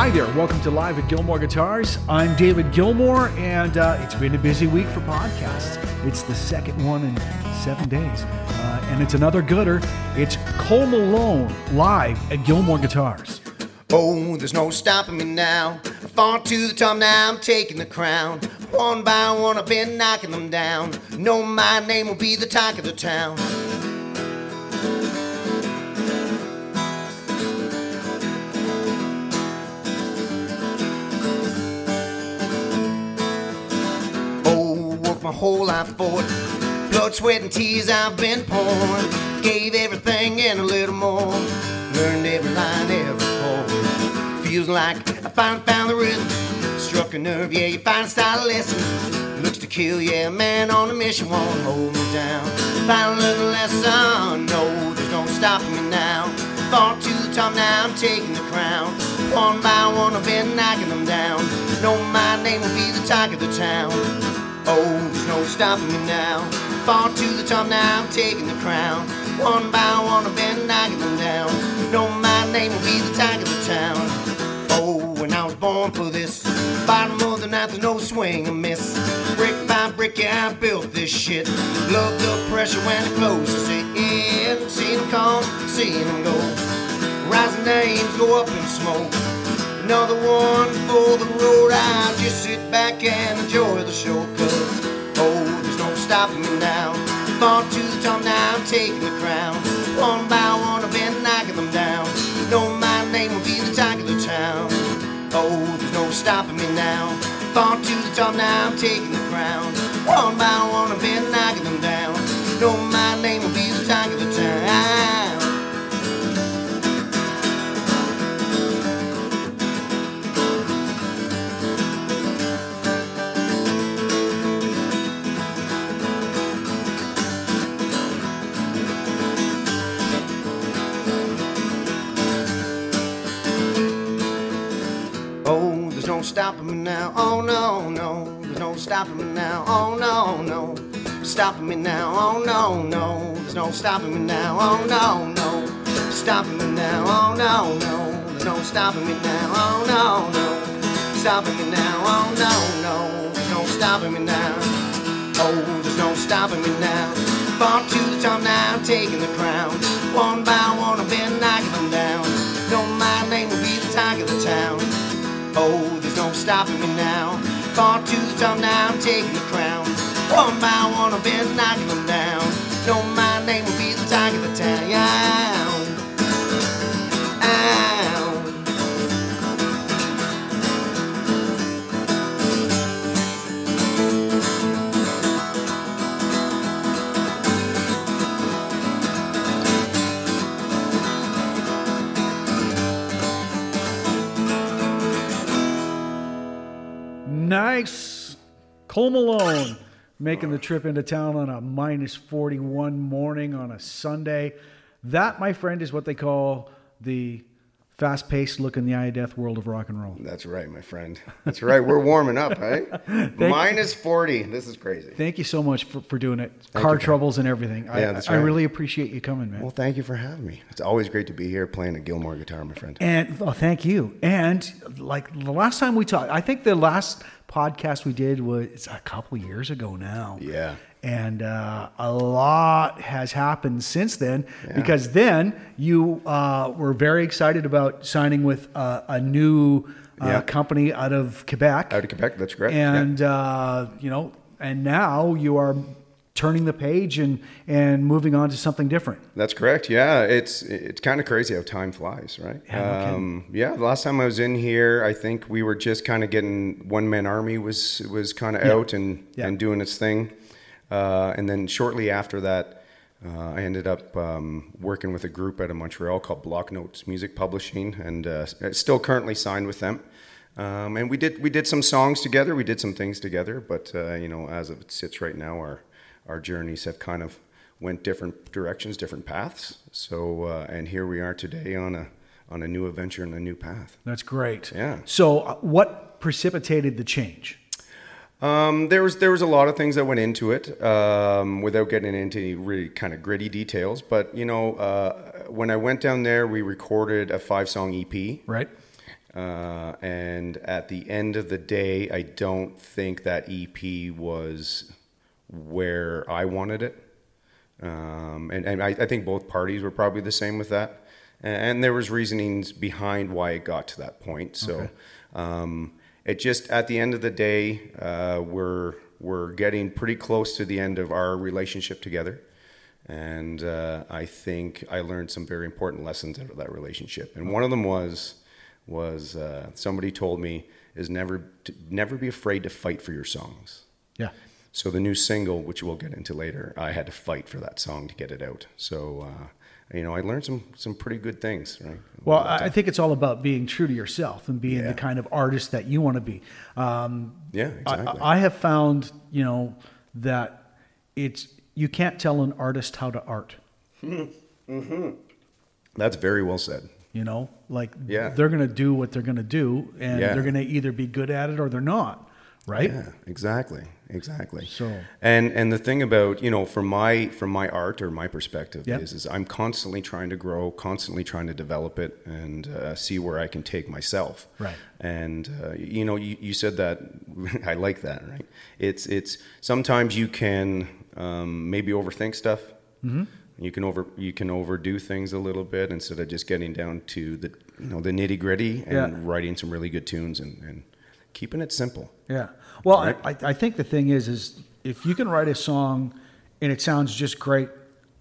Hi there. Welcome to Live at Gilmore Guitars. I'm David Gilmore, and uh, it's been a busy week for podcasts. It's the second one in seven days, uh, and it's another gooder. It's Cole Malone live at Gilmore Guitars. Oh, there's no stopping me now. I fall to the top now, I'm taking the crown. One by one, I've been knocking them down. Know my name will be the talk of the town. My whole life for it. Blood, sweat, and tears I've been pouring. Gave everything and a little more. Learned every line, every chord. Feels like I finally found the rhythm. Struck a nerve, yeah, you find a style lesson. Looks to kill, yeah, man on a mission won't hold me down. Finally learned a lesson, no, there's no stopping me now. Fall to the top now, I'm taking the crown. One by one, I've been knocking them down. Know my name will be the talk of the town. Oh, there's no stopping me now. Fall to the top now, I'm taking the crown. One by one, I've been knocking them down. Know my name will be the talk of the town. Oh, when I was born for this. Bottom of the ninth, no swing or miss. Brick by brick, yeah, I built this shit. Love the pressure when it closes in. See them come, see them go. Rising names go up in smoke. Another one for the road. I'll just sit back and enjoy the show. Cause, oh, there's no stopping me now. Fall oh, to the top now, I'm taking the crown. One by one, I've been knocking them down. Know my name will be the talk of the town. Oh, there's no stopping me now. Fall to the top now, I'm taking the crown. One by one, I've been knocking them down. Know my name will be stopping me now. Oh no, no, there's no stopping me now. Oh no, no, stopping me now. Oh no, no, there's no stopping me now. Oh no, no, stopping me now. Oh no, no, there's no stopping me now. Oh no, no, stopping me now. Oh no, no, there's no stopping me now. Oh, there's no stopping me now. Fall to the top now, taking the crown. One by one, I've been knocking them down. Know my name will be the talk of the town. Oh, no stopping me now. Fall to top now, taking the crown. One by one, I've been knocking them down. Know my name will be the talk of the town. Yeah. Cole Malone making the trip into town on a minus 41 morning on a Sunday. That, my friend, is what they call the fast paced look in the eye of death world of rock and roll. That's right, my friend. That's right. We're warming up, right? Minus 40. This is crazy. Thank you so much for, for doing it. Car troubles and everything. I, Yeah, that's I really appreciate you coming, man. Well, thank you for having me. It's always great to be here playing a Gilmore guitar, my friend. And oh, thank you. And like the last time we talked, I think the last podcast we did was a couple years ago now. Yeah. And uh, a lot has happened since then because then you uh, were very excited about signing with uh, a new uh, Yeah. company out of Quebec. Out of Quebec, that's correct. Yeah. And, uh, you know, and now you are turning the page and, and moving on to something different. That's correct. Yeah, it's it's kind of crazy how time flies, right? Yeah, no um, yeah. The last time I was in here, I think we were just kind of getting One Man Army was was kind of out and Yeah. and doing its thing, uh, and then shortly after that, uh, I ended up um, working with a group out of Montreal called Bloc Notes Music Publishing, and uh, still currently signed with them. Um, and we did we did some songs together. We did some things together, but uh, you know, as it sits right now, our our journeys have kind of went different directions, different paths. So, uh, and here we are today on a on a new adventure and a new path. That's great. Yeah. So, uh, what precipitated the change? Um, there was there was a lot of things that went into it um, without getting into any really kind of gritty details. But you know, uh, when I went down there, we recorded a five song EP. Right. Uh, and at the end of the day, I don't think that EP was where I wanted it. Um, and and I, I think both parties were probably the same with that. And there was reasonings behind why it got to that point. So um, it just at the end of the day, uh, we're we're getting pretty close to the end of our relationship together. And uh, I think I learned some very important lessons out of that relationship. And one of them was was uh, somebody told me is never to, never be afraid to fight for your songs. Yeah. So the new single, which we'll get into later, I had to fight for that song to get it out. So uh, you know, I learned some some pretty good things, right? Well, I I think it's all about being true to yourself and being Yeah. the kind of artist that you want to be. Um, Yeah, I- exactly. I, have found, you know, that it's you can't tell an artist how to art. That's very well said. You know, like Yeah. they're going to do what they're going to do, and Yeah. they're going to either be good at it or they're not, right? Yeah, exactly, exactly. So- and and the thing about you know from my from my art or my perspective Yeah. is is I'm constantly trying to grow, constantly trying to develop it and uh, see where I can take myself. Right. And uh, you know, you, you said that I like that, right? It's it's sometimes you can um, maybe overthink stuff. Mm-hmm. You can over you can overdo things a little bit instead of just getting down to the you know the nitty gritty and Yeah. writing some really good tunes and, and keeping it simple. Yeah. Well, Right. I, I think the thing is, is if you can write a song and it sounds just great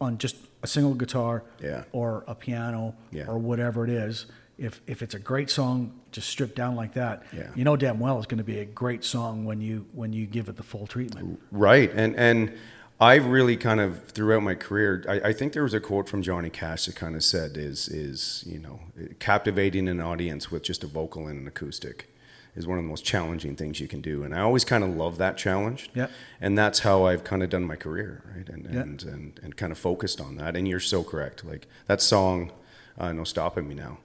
on just a single guitar Yeah. or a piano Yeah. or whatever it is, if, if it's a great song just stripped down like that, Yeah. you know damn well it's going to be a great song when you when you give it the full treatment. Right, and and I really kind of throughout my career, I, I think there was a quote from Johnny Cash that kind of said, "Is is you know captivating an audience with just a vocal and an acoustic is one of the most challenging things you can do." And I always kind of love that challenge. Yeah. and that's how I've kind of done my career, right? And Yeah. and, and and kind of focused on that. And you're so correct. Like that song, uh, "No Stopping Me Now,"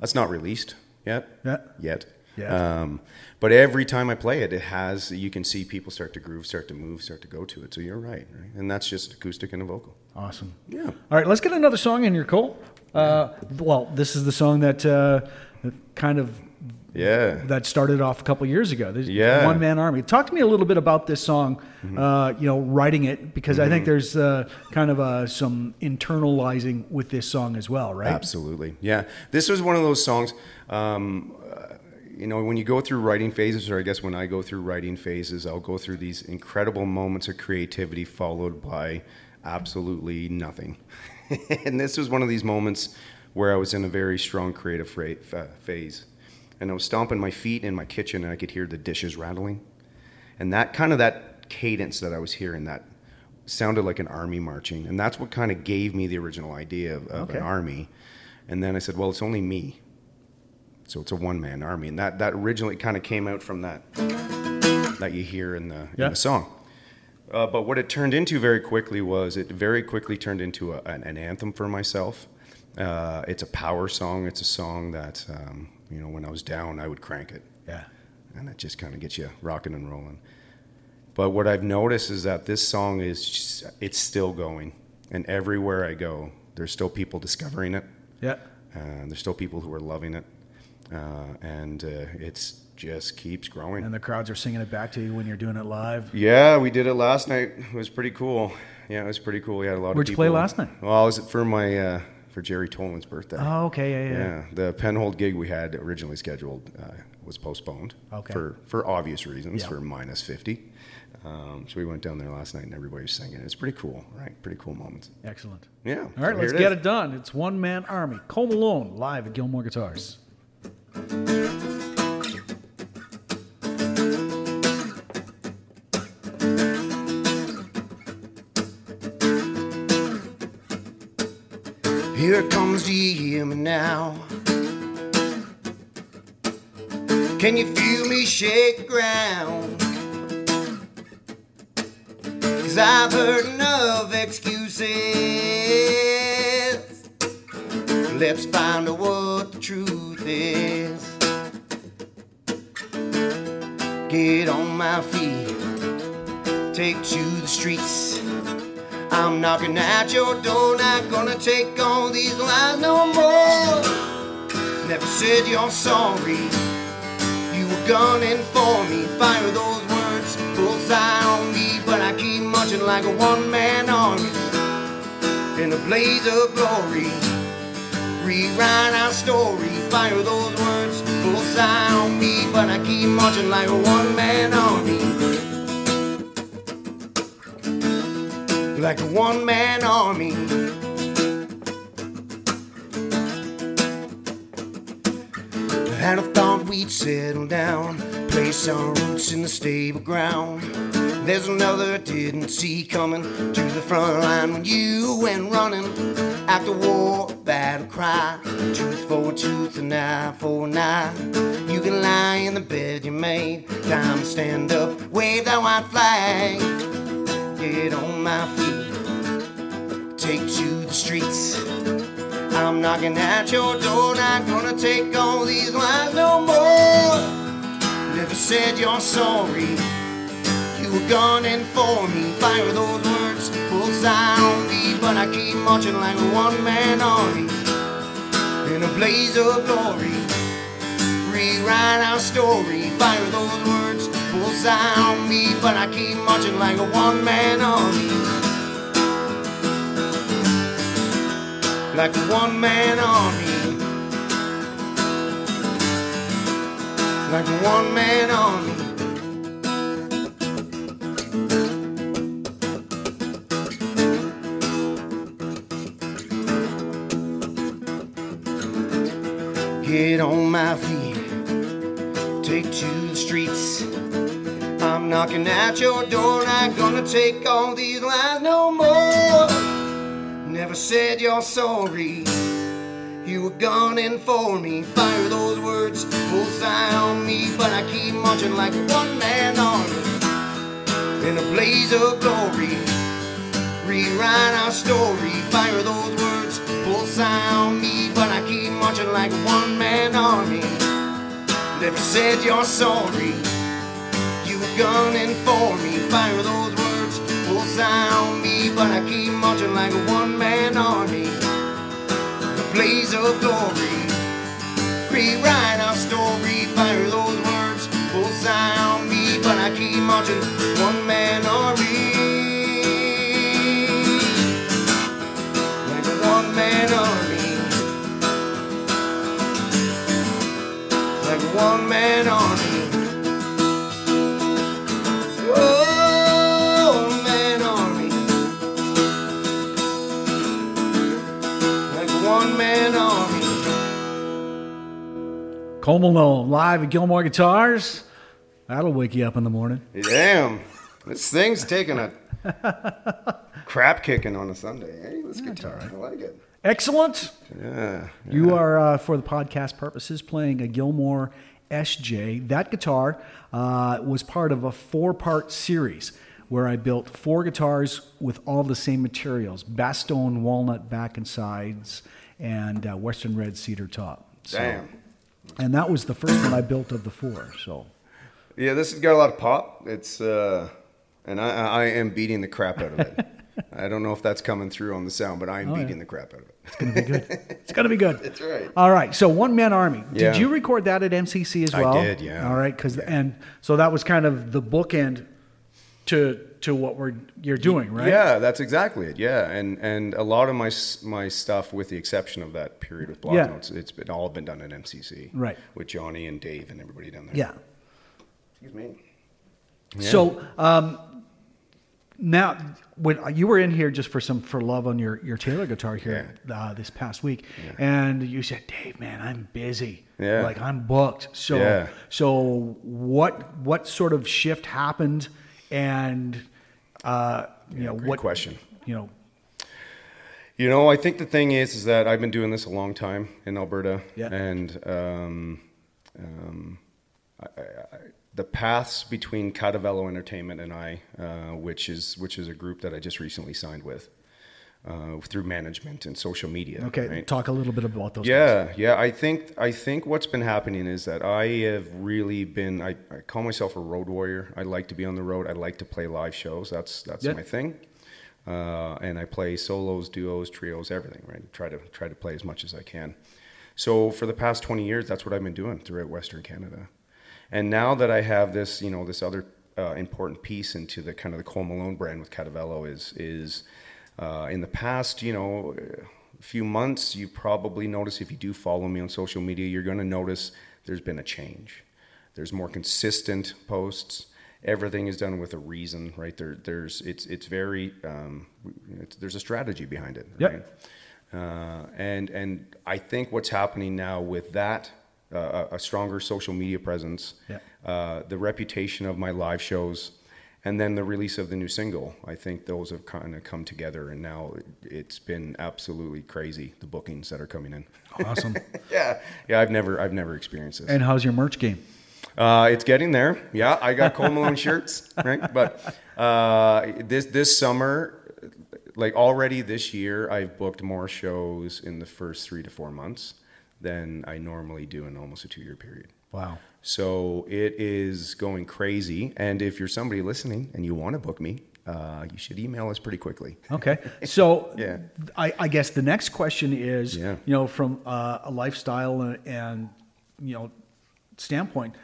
that's not released yet. Yeah. Yet. Yeah. Um, but every time I play it, it has you can see people start to groove, start to move, start to go to it. So you're right, right? And that's just acoustic and a vocal. Awesome. Yeah. All right, let's get another song in your Cole. Uh, well, this is the song that uh, that kind of Yeah. that started off a couple years ago. There's Yeah. Mm-hmm. One Man Army. Talk to me a little bit about this song, uh, you know, writing it, because I think there's uh, kind of uh, some internalizing with this song as well, right? Absolutely. Yeah. This was one of those songs. Um, uh, you know, when you go through writing phases, or I guess when I go through writing phases, I'll go through these incredible moments of creativity followed by absolutely nothing. and this was one of these moments where I was in a very strong creative phase. And I was stomping my feet in my kitchen and I could hear the dishes rattling. And that kind of that cadence that I was hearing, that sounded like an army marching. And that's what kind of gave me the original idea of, of Okay. an army. And then I said, well, it's only me. So it's a one man army. And that, that originally kind of came out from that that you hear in the, Yeah. in the song. Uh, but what it turned into very quickly was it very quickly turned into a, an, an anthem for myself. Uh, it's a power song. It's a song that, um, you know, when I was down, I would crank it Yeah. and it just kind of gets you rocking and rolling. But what I've noticed is that this song is just, it's still going, and everywhere I go, there's still people discovering it, Yeah. and there's still people who are loving it, uh, and uh, it's just keeps growing. And the crowds are singing it back to you when you're doing it live. yeah, we did it last night. It was pretty cool. Yeah, it was pretty cool. We had a lot Where'd of you people. play last night? Well, I was for my uh, for Jerry Tolan's birthday. Oh, okay. Yeah, yeah. Yeah, the Penhold gig we had originally scheduled uh, was postponed Okay. for for obvious reasons for minus fifty. Um, so we went down there last night and everybody was singing. It's pretty cool, right? Pretty cool moments. Excellent. Yeah. All right, so let's here get is. it done. It's One Man Army. Cole Malone live at Gilmore Guitars. Hear me now? Can you feel me shake ground? Cause I've heard enough excuses. Let's find out what the truth is. Get on my feet, take to the streets. I'm knocking at your door, not gonna take all these lies no more. Never said you're sorry. You were gunning for me. Fire those words, bullseye on me. But I keep marching like a one man army in a blaze of glory. Rewrite our story. Fire those words, bullseye on me. But I keep marching like a one man army. Like a one man army. Had a thought we'd settle down, place our roots in the stable ground. There's another I didn't see coming to the front line when you went running. After war, battle cry, tooth for tooth, an eye for an eye. You can lie in the bed you made, time to stand up, wave that white flag. Get on my feet, take to the streets. I'm knocking at your door, not gonna take all these lies no more. Never said you're sorry. You were gunning for me, fire those words, bullseye on me, but I keep marching like a one-man army in a blaze of glory. Rewrite our story, fire those words, bullseye on me, but I keep marching like a one-man army. Like a one man army. Like a one man army. Get on my feet, take to the streets. I'm knocking at your door, not gonna take all these lies no more. Never said you're sorry. You were gunning for me. Fire those words, bullseye on me. But I keep marching like a one man army in a blaze of glory. Rewrite our story. Fire those words, bullseye on me. But I keep marching like a one man army. Never said you're sorry. You were gunning for me. Fire those words, bullseye on me. But I keep marching like a one man army. The blaze of glory. Rewrite our story. Fire those words, bullseye on me. But I keep marching, one man army. Like a one man army. Like a one man army. Cole Malone live at Gilmore Guitars. That'll wake you up in the morning. Damn, this thing's taking a crap kicking on a Sunday. Hey, this guitar, I like it. Excellent. Yeah. You are, uh, for the podcast purposes, playing a Gilmore SJ. That guitar uh, was part of a four part series where I built four guitars with all the same materials Bastogne walnut back and sides and uh, Western red cedar top. So- Damn. And that was the first one I built of the four. So Yeah, this has got a lot of pop. It's uh, and I, I am beating the crap out of it. I don't know if that's coming through on the sound, but I'm Oh, yeah. beating the crap out of it. it's going to be good. It's going to be good. That's right. All right. So One Man Army. Yeah. Did you record that at MCC as well? I did, yeah. All right. Because and so that was kind of the bookend to to what we're you're doing, right? Yeah, that's exactly it. Yeah, and and a lot of my my stuff, with the exception of that period of Bloc Yeah. notes, it's been all been done at MCC. Right. With Johnny and Dave and everybody down there. Yeah. Excuse me. So um, now, when you were in here just for some for love on your your Taylor guitar here uh, this past week, and you said, "Dave, man, I'm busy. Yeah. like I'm booked." So, Yeah. so what what sort of shift happened, and uh, you know great what question. You know, You know, I think the thing is, is that I've been doing this a long time in Alberta, Yeah. and um, um, I, I, the paths between Cadavello Entertainment and I, uh, which is which is a group that I just recently signed with uh, through management and social media. okay, right? talk a little bit about those. Yeah, yeah. I think I think what's been happening is that I have really been. I, I call myself a road warrior. I like to be on the road. I like to play live shows. That's that's Yeah. my thing. Uh, and I play solos, duos, trios, everything. Right. Try to try to play as much as I can. So for the past 20 years, that's what I've been doing throughout Western Canada. And now that I have this, you know, this other uh, important piece into the kind of the Cole Malone brand with Catavello is is uh, in the past, you know, a few months, you probably notice if you do follow me on social media, you're going to notice there's been a change. There's more consistent posts. Everything is done with a reason, right? There, there's it's it's very um, it's, there's a strategy behind it, Yep. right? Uh, and and I think what's happening now with that uh, a a stronger social media presence, Yeah. uh, the reputation of my live shows, and then the release of the new single. I think those have kind of come together, and now it's been absolutely crazy the bookings that are coming in. Awesome. yeah, yeah, I've never I've never experienced this. and how's your merch game? Uh, it's getting there. Yeah, I got Cole Malone shirts, right? But uh, this this summer, like already this year, I've booked more shows in the first three to four months than I normally do in almost a two year period. Wow. So it is going crazy. And if you're somebody listening and you want to book me, uh, you should email us pretty quickly. Okay. So Yeah. I, I guess the next question is, Yeah. you know, from uh, a lifestyle and, and, you know, standpoint,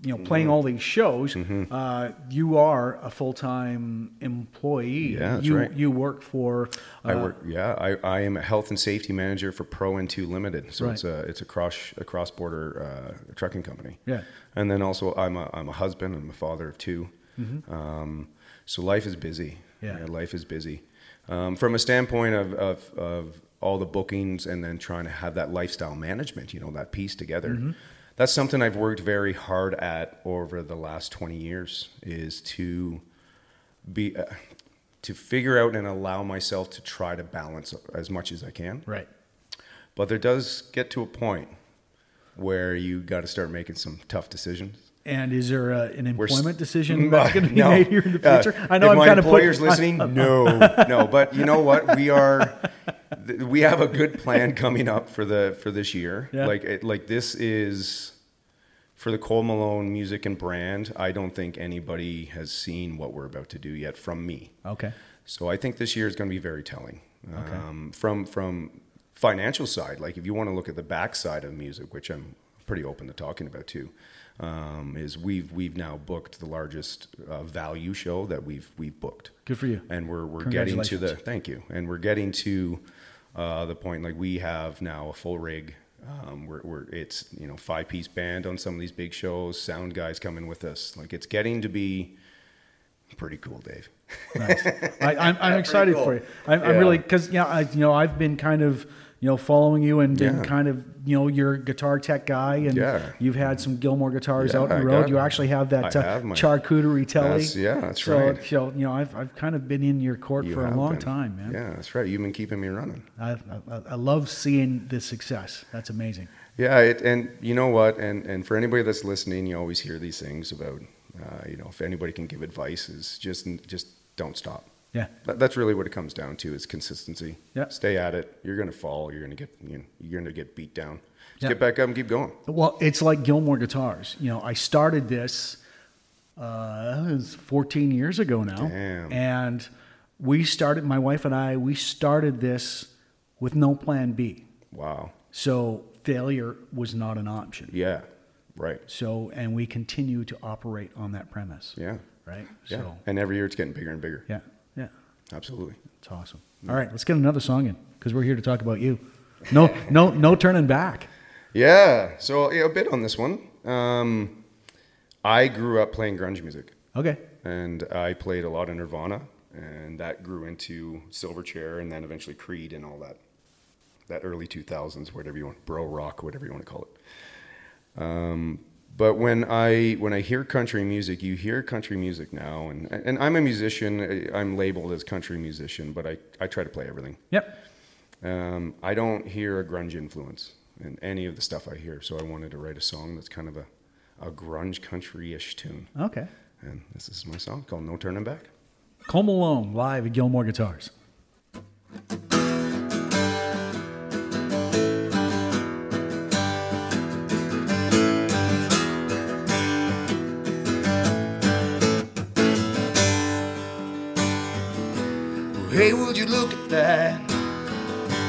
you know, playing all these shows, uh, you are a full time employee. Yeah, that's you right. you work for. Uh, I work. Yeah, I, I am a health and safety manager for Pro N2 Limited. So Right. it's a it's a cross a cross border uh, trucking company. Yeah. And then also I'm a I'm a husband. I'm a father of 2 Mm-hmm. Um, so life is busy. Yeah. life is busy. Um, from a standpoint of, of of all the bookings and then trying to have that lifestyle management, you know, that piece together. Mm-hmm. That's something I've worked very hard at over the last 20 years is to be uh, to figure out and allow myself to try to balance as much as I can. right. But there does get to a point where you got to start making some tough decisions. And is there a, an We're s- employment decision that's going to be No. made here in the Uh, future? I know I'm my kind of employer's listening. no, no, but you know what? We are. th- We have a good plan coming up for the for this year. Yeah. Like it, like this is for the Cole Malone music and brand. I don't think anybody has seen what we're about to do yet from me. Okay. So I think this year is going to be very telling. Um, from from financial side, like if you want to look at the backside of music, which I'm pretty open to talking about too, um, is we've we've now booked the largest uh, value show that we've we've booked, Good for you. and we're we're getting to the thank you, and we're getting to uh, the point like we have now a full rig. Um, we're, we're it's you know five piece band on some of these big shows, sound guys coming with us. Like it's getting to be pretty cool, Dave. Nice. I, I'm, I'm excited cool. for you. I'm, I'm really because yeah, I, you know, I've been kind of you know following you and been Yeah. kind of you know you're a guitar tech guy and Yeah. you've had some Gilmore guitars Yeah, out on I the road. You actually have that uh, have my- charcuterie telly. That's- yeah, that's so, right. So you know, I've I've kind of been in your court You for a long been. time, man. Yeah, that's right. You've been keeping me running. I, I I love seeing the success. That's amazing. Yeah, it, and you know what? And and for anybody that's listening, you always hear these things about, uh, you know, if anybody can give advice, is just just don't stop. Yeah. That, that's really what it comes down to is consistency. Yeah. Stay at it. You're gonna fall. You're gonna get you know, you're gonna get beat down. Just Yeah. get back up and keep going. Well, it's like Gilmore Guitars. You know, I started this uh, it was 14 years ago now, Damn. and we started. My wife and I we started this with no plan B, Wow. so failure was not an option. Yeah. Right. So, and we continue to operate on that premise. Yeah. Right. Yeah. So, And every year it's getting bigger and bigger. yeah, Absolutely. it's awesome. All right, let's get another song in because we're here to talk about you. No, no, no turning back. Yeah. So yeah, a bit on this one. Um, I grew up playing grunge music. Okay. and I played a lot of Nirvana, and that grew into Silverchair, and then eventually Creed and all that. That early 2000s, whatever you want, bro rock, whatever you want to call it. Um, but when I when I hear country music, you hear country music now, and and I'm a musician. I'm labeled as country musician, but I I try to play everything. Yep. Um, I don't hear a grunge influence in any of the stuff I hear, so I wanted to write a song that's kind of a a grunge country-ish tune, Okay. and this is my song called "No Turning Back." Cole Malone live at Gilmore Guitars. That?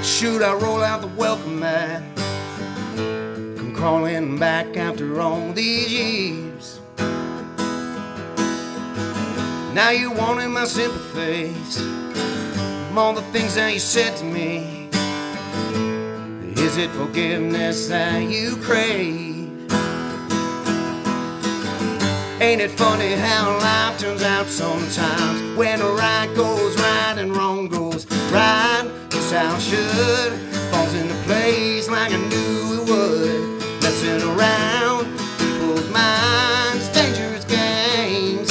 Should I roll out the welcome mat? Come crawling back after all these years. Now you wanted my sympathies, from all the things that you said to me. Is it forgiveness that you crave? Ain't it funny how life turns out sometimes when right goes right and wrong goes right, how it should. Falls into place like I knew it would. Messing around people's minds, dangerous games.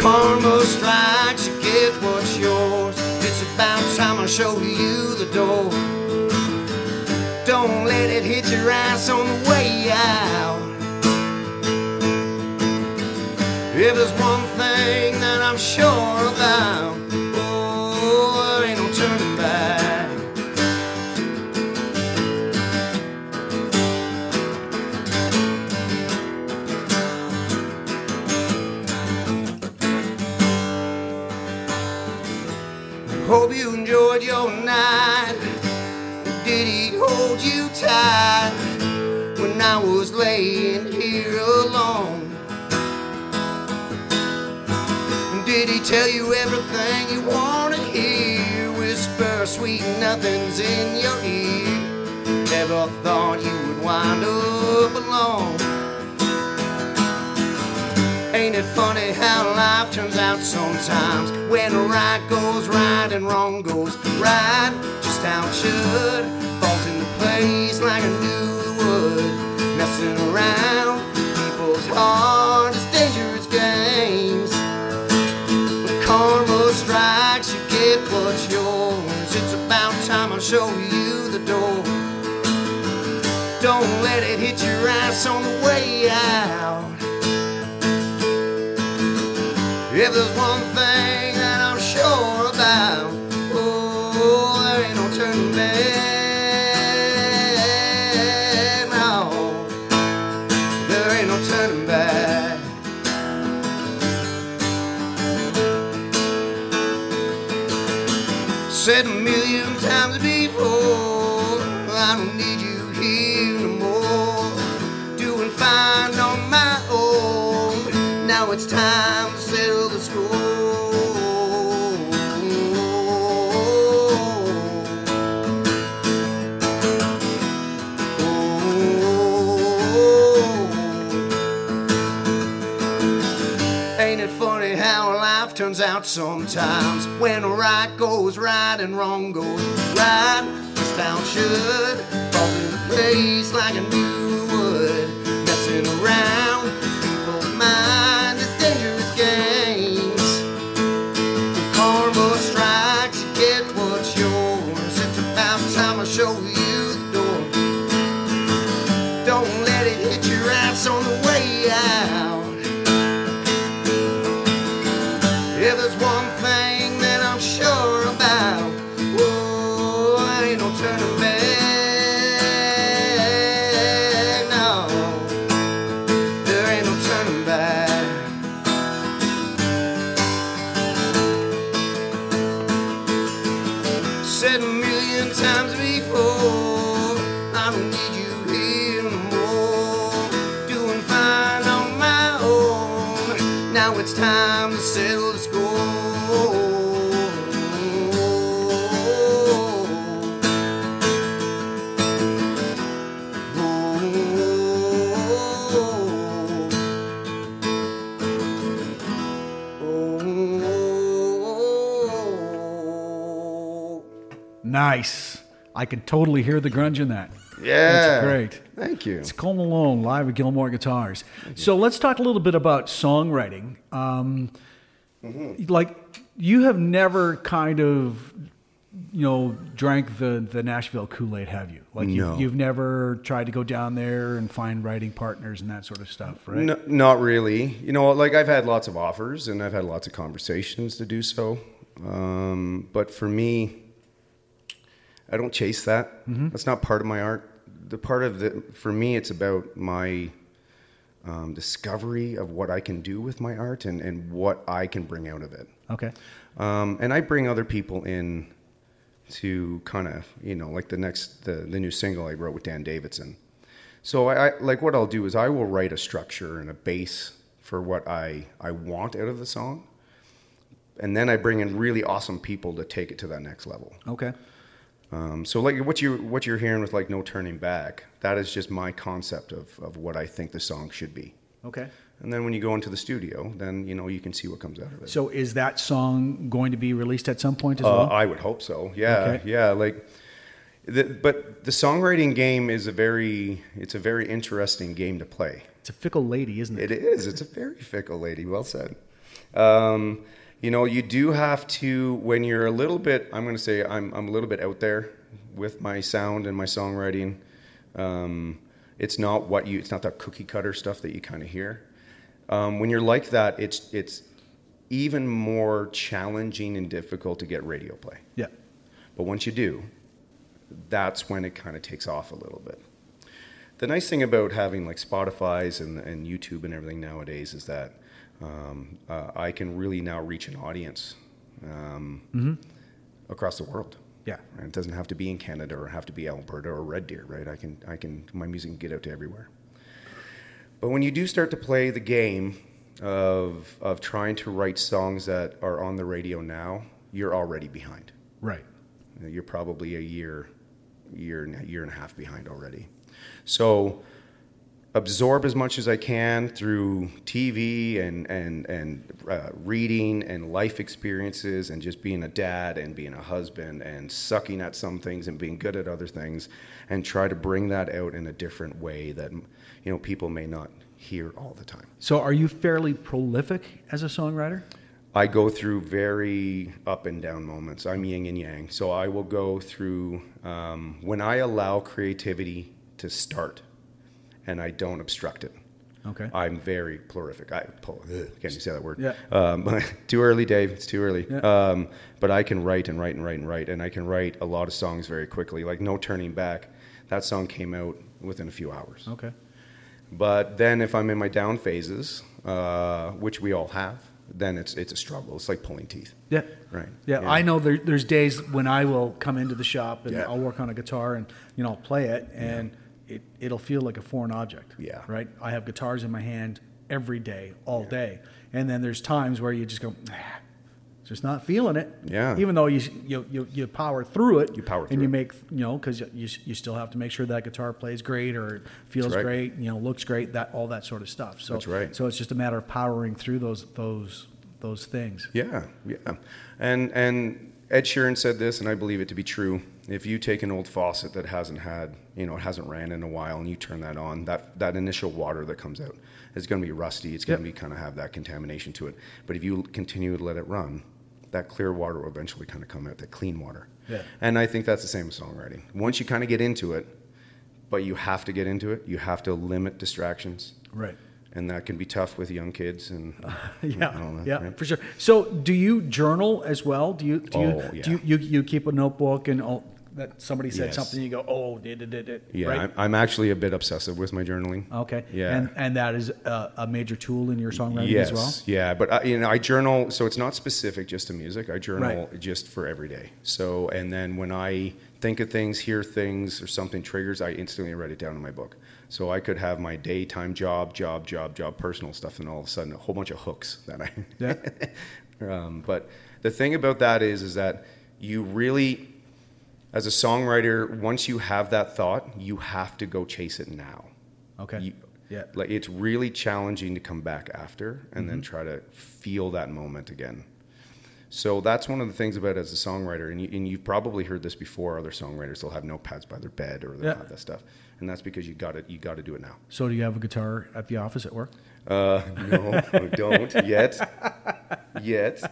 Karma strikes, you get what's yours. It's about time I show you the door. Don't let it hit your ass on the way out. If there's one thing that I'm sure about, when I was laying here alone? Did he tell you everything you want to hear? Whisper sweet nothings in your ear. Never thought you would wind up alone. Ain't it funny how life turns out sometimes when right goes right and wrong goes right? Just how it should. Like I knew it would. Messing around people's hearts is dangerous games. When karma strikes, you get what's yours. It's about time I show you the door. Don't let it hit your ass on the way out. Sometimes when right goes right and wrong goes right? This town should. Falls into place like I knew Nice. I can totally hear the grunge in that. Yeah. That's great. Thank you. It's Cole Malone live at Gilmore Guitars. So let's talk a little bit about songwriting. Um, Like you have never kind of, you know, drank the the Nashville Kool Aid, have you? Like No. you've, you've never tried to go down there and find writing partners and that sort of stuff, right? No, not really. You know, like I've had lots of offers and I've had lots of conversations to do so. Um, but for me, I don't chase that. That's not part of my art. The part of the for me, it's about my um, discovery of what I can do with my art and, and what I can bring out of it. Okay. Um, and I bring other people in to kind of, you know, like the next, the, the new single I wrote with Dan Davidson. So I, I like what I'll do is I will write a structure and a base for what I I want out of the song, and then I bring in really awesome people to take it to that next level. Okay. Um, so like what you what you're hearing with like no turning back, that is just my concept of of what I think the song should be. Okay. And then when you go into the studio, then you know you can see what comes out of it. So is that song going to be released at some point as Uh, well? I would hope so. Yeah, Okay. yeah. Like, the, but the songwriting game is a very it's a very interesting game to play. it's a fickle lady, isn't it? It is. It's a very fickle lady. Well said. Um, you know, you do have to when you're a little bit. I'm going to say I'm I'm a little bit out there with my sound and my songwriting. Um, it's not what you. It's not that cookie cutter stuff that you kind of hear. Um, when you're like that, it's it's even more challenging and difficult to get radio play. Yeah. But once you do, that's when it kind of takes off a little bit. The nice thing about having like Spotify's and, and YouTube and everything nowadays is that um, uh, I can really now reach an audience um, across the world. Yeah. And it doesn't have to be in Canada or have to be Alberta or Red Deer, right? I can, I can, my music can get out to everywhere. But when you do start to play the game of, of trying to write songs that are on the radio now, you're already behind. Right. You're probably a year, year, and year and a half behind already. So absorb as much as I can through TV and and and uh, reading and life experiences and just being a dad and being a husband and sucking at some things and being good at other things and try to bring that out in a different way that you know people may not hear all the time. So are you fairly prolific as a songwriter? I go through very up and down moments. I'm yin and yang. So I will go through um, when I allow creativity to start and I don't obstruct it. Okay. I'm very prolific. I pull, ugh, can't say that word? Yeah. Um, too early, Dave. It's too early. Yeah. Um, but I can write and write and write and write, and I can write a lot of songs very quickly. Like No Turning Back. That song came out within a few hours. Okay. But then if I'm in my down phases, uh, which we all have, then it's it's a struggle. It's like pulling teeth. Yeah. Right. Yeah, I know there, there's days when I will come into the shop and Yeah. I'll work on a guitar and you know I'll play it and it it'll feel like a foreign object. Yeah. Right. I have guitars in my hand every day, all day, and then there's times where you just go, ah, just not feeling it. Yeah. Even though you you you, you power through it. You power through it. and you make you know because you you still have to make sure that guitar plays great or feels right. great, you know, looks great, that all that sort of stuff. So That's right. So it's just a matter of powering through those those those things. Yeah, yeah. And and Ed Sheeran said this, and I believe it to be true. If you take an old faucet that hasn't had, you know, it hasn't ran in a while, and you turn that on, that that initial water that comes out is going to be rusty. It's going to Yep. be kind of have that contamination to it. But if you continue to let it run, that clear water will eventually kind of come out, that clean water. Yeah. And I think that's the same with songwriting. Once you kind of get into it, but you have to get into it. You have to limit distractions, Right. And that can be tough with young kids and Yeah, and all that, yeah, right? for sure. So, do you journal as well? Do you do you Oh, yeah. do you, you, you keep a notebook and oh, that somebody said Yes. something you go oh did did did did Yeah, right? I'm, I'm actually a bit obsessive with my journaling. okay Yeah. and and that is a, a major tool in your songwriting yes, as well. yeah, but I, you know, I journal, so it's not specific just to music. I journal Right. just for every day. So, and then when I think of things, hear things, or something triggers, I instantly write it down in my book. So I could have my daytime job, job, job, job, personal stuff, and all of a sudden a whole bunch of hooks that I. Yeah. um, but the thing about that is, is that you really, as a songwriter, once you have that thought, you have to go chase it now. Okay. You- yeah. like it's really challenging to come back after and then Mm-hmm. try to feel that moment again. So that's one of the things about as a songwriter, and, you, and you've probably heard this before. Other songwriters they'll have notepads by their bed or they'll Yeah. have that stuff, and that's because you got to you got to do it now. So, do you have a guitar at the office at work? Uh, no, I don't yet. Yet,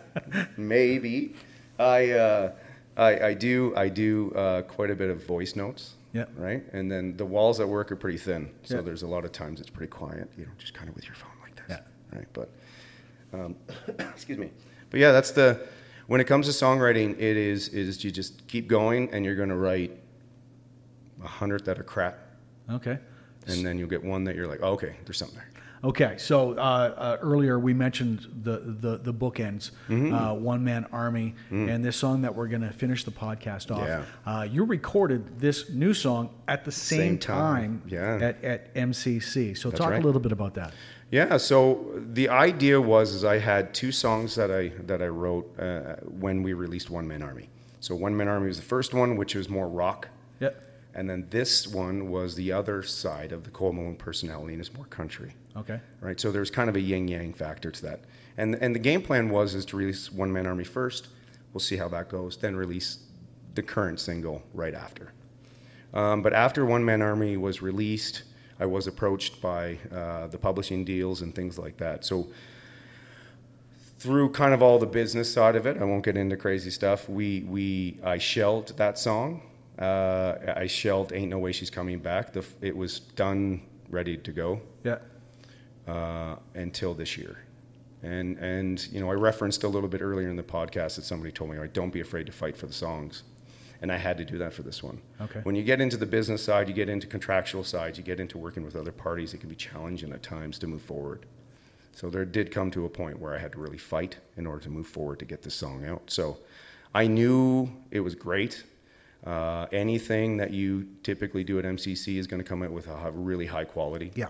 maybe. I, uh, I I do I do uh, quite a bit of voice notes. Yeah. Right, and then the walls at work are pretty thin, so Yeah. there's a lot of times it's pretty quiet. You know, just kind of with your phone like this. Yeah. Right, but um, excuse me. But yeah, that's the when it comes to songwriting, it is is you just keep going and you're going to write a hundred that are crap, Okay. and then you'll get one that you're like, oh, okay, there's something there. Okay, so uh, uh, earlier we mentioned the the, the bookends, Mm-hmm. uh, One Man Army, and this song that we're going to finish the podcast off. Yeah. Uh, you recorded this new song at the same, Same time, time, yeah. at, at MCC. So That's talk right. a little bit about that. Yeah, so the idea was is I had two songs that I that I wrote uh, when we released One Man Army. So One Man Army was the first one, which was more rock, Yeah. and then this one was the other side of the Cole Malone personality, and it's more country. Okay. right? So there's kind of a yin yang factor to that. And and the game plan was is to release One Man Army first. We'll see how that goes. Then release the current single right after. Um, but after One Man Army was released, I was approached by uh, the publishing deals and things like that. So through kind of all the business side of it, I won't get into crazy stuff. We we I shelved that song. Uh, I shelved "Ain't No Way She's Coming Back." The, it was done, ready to go Yeah. Uh, until this year. And and you know, I referenced a little bit earlier in the podcast that somebody told me, "Right, don't be afraid to fight for the songs," and I had to do that for this one. Okay. When you get into the business side, you get into contractual side, you get into working with other parties. It can be challenging at times to move forward. So there did come to a point where I had to really fight in order to move forward to get this song out. So I knew it was great. Uh, anything that you typically do at MCC is going to come out with a really high quality. Yeah.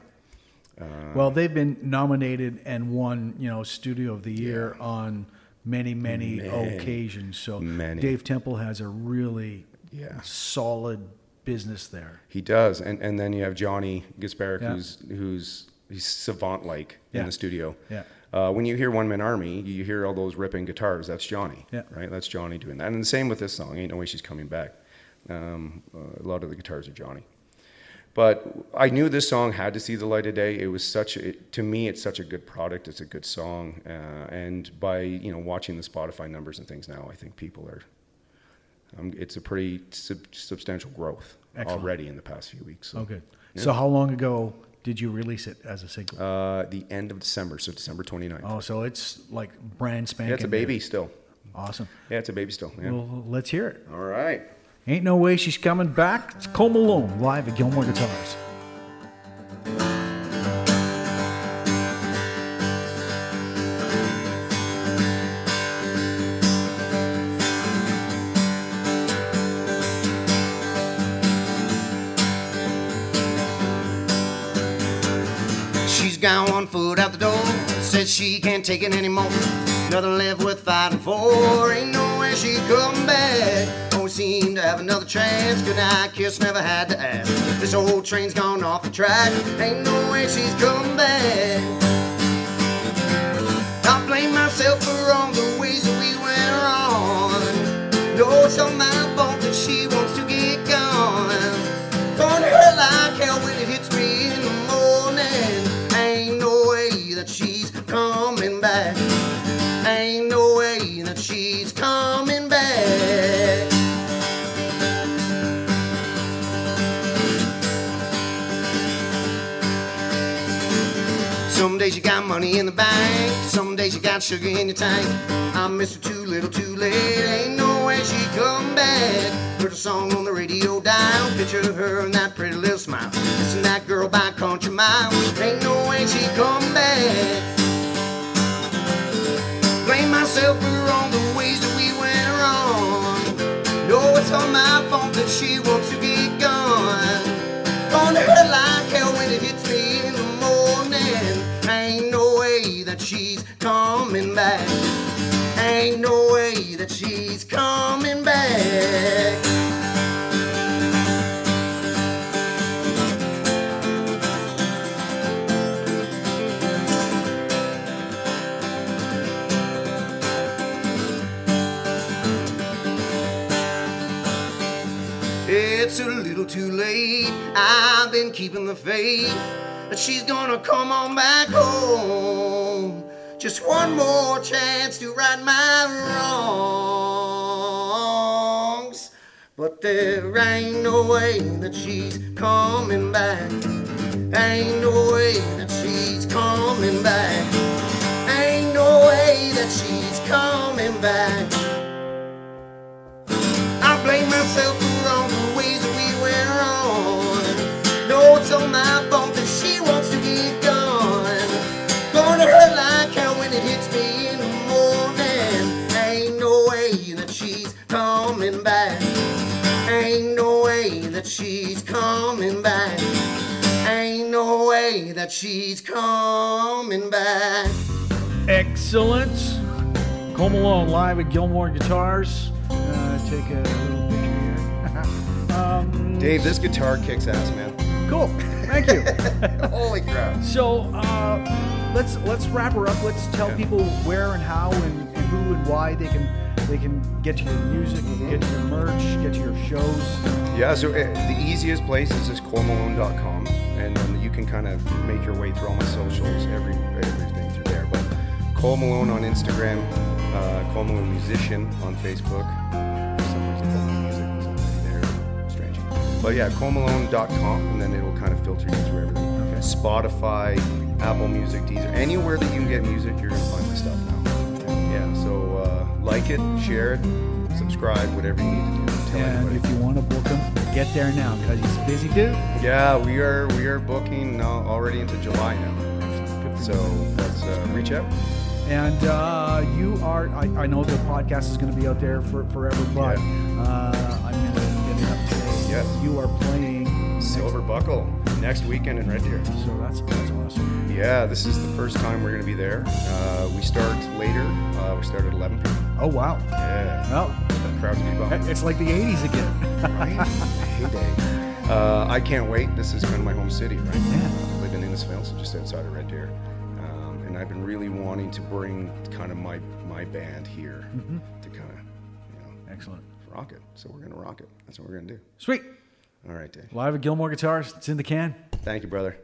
Uh, well, they've been nominated and won, you know, Studio of the Year on many, many, Many. occasions. So Many. Dave Temple has a really Yeah. solid business there. He does, and and then you have Johnny Gasparic, Yeah. who's who's he's savant like Yeah. in the studio. Yeah. Uh, when you hear One Man Army, you hear all those ripping guitars. That's Johnny. Yeah. Right. That's Johnny doing that. And the same with this song. Ain't no way she's coming back. Um, uh, a lot of the guitars are Johnny. But I knew this song had to see the light of day. It was such a, to me, it's such a good product. It's a good song, uh, and by you know watching the Spotify numbers and things now, I think people are. Um, it's a pretty sub- substantial growth Excellent. already in the past few weeks. So. Oh, good. So how long ago did you release it as a single? Uh, the end of December, so December 29th. oh, so it's like brand spanking. yeah, it's a new. baby still. Awesome. Yeah, it's a baby still. Yeah. Well, let's hear it. All right. Ain't no way she's coming back. It's Cole Malone live at Gilmore Guitars. She's got one foot out the door, says she can't take it anymore. Another left worth fighting for, ain't no way she come back. Seem to have another chance, good night kiss, never had to ask. This old train's gone off the track, ain't no way she's come back. I blame myself for all the ways that we went wrong. No, it's all my fault that she wants to get gone. Gonna hurt like hell when it hits me in the morning. Ain't no way that she's coming back. Days you got money in the bank, some days you got sugar in your tank. I miss her too little, too late. Ain't no way she come back. Heard a song on the radio dial, picture her and that pretty little smile. Missing that girl by country mile. Ain't no way she come back. Blame myself for all the ways that we went wrong. No, it's all my fault that she wants to be gone. Gonna hurt coming back. Ain't no way that she's coming back. It's a little too late. I've been keeping the faith that she's gonna come on back home. Just one more chance to right my wrongs. But there ain't no way that she's coming back. Ain't no way that she's coming back. Ain't no way that she's coming back. I blame myself for all the ways we went wrong. No, it's all my fault no way that she's coming back. Excellent. Cole Malone live at Gilmore Guitars. Uh, take a little picture here. um, Dave, this guitar kicks ass, man. cool. Thank you. Holy crap. so uh, let's let's wrap her up. Let's tell Yeah. people where and how and, and who and why they can they can get to your music, Mm-hmm. get to your merch, get to your shows. Yeah, so uh, the easiest place is just colemalone.com, and then you can kind of make your way through all my socials, every everything through there. But Cole Malone on Instagram, uh, Cole Malone Musician on Facebook. But yeah, colemalone.com, and then it'll kind of filter you through everything. Okay. Spotify, Apple Music, Deezer, anywhere that you can get music, you're gonna find my stuff now. Yeah, so uh, like it, share it, subscribe, whatever you need to do. Tell And everybody. if you want to book him, get there now because he's a busy dude. Yeah, we are we are booking uh, already into July now. So let's uh, reach out. And uh, you are, I, I know the podcast is going to be out there for, forever, but uh, I'm going to get it up today. Yes. You are playing Silver Buckle next weekend in Red Deer. So that's, that's awesome. Yeah, this is the first time we're going to be there. Uh, we start later. Uh, we start at 11 p.m. Oh, wow. Yeah, Well, the crowd's be bumping. it's like the 80s again. right? Heyday. Uh, I can't wait. This is kind of my home city, right? Yeah. I live in Innisfail, so just outside of Red Deer. Um, and I've been really wanting to bring kind of my my band here Mm-hmm. to kind of you know Excellent. rock it. So we're gonna rock it. That's what we're gonna do. Sweet. All right, Dave. Live at Gilmore Guitars. It's in the can. Thank you, brother.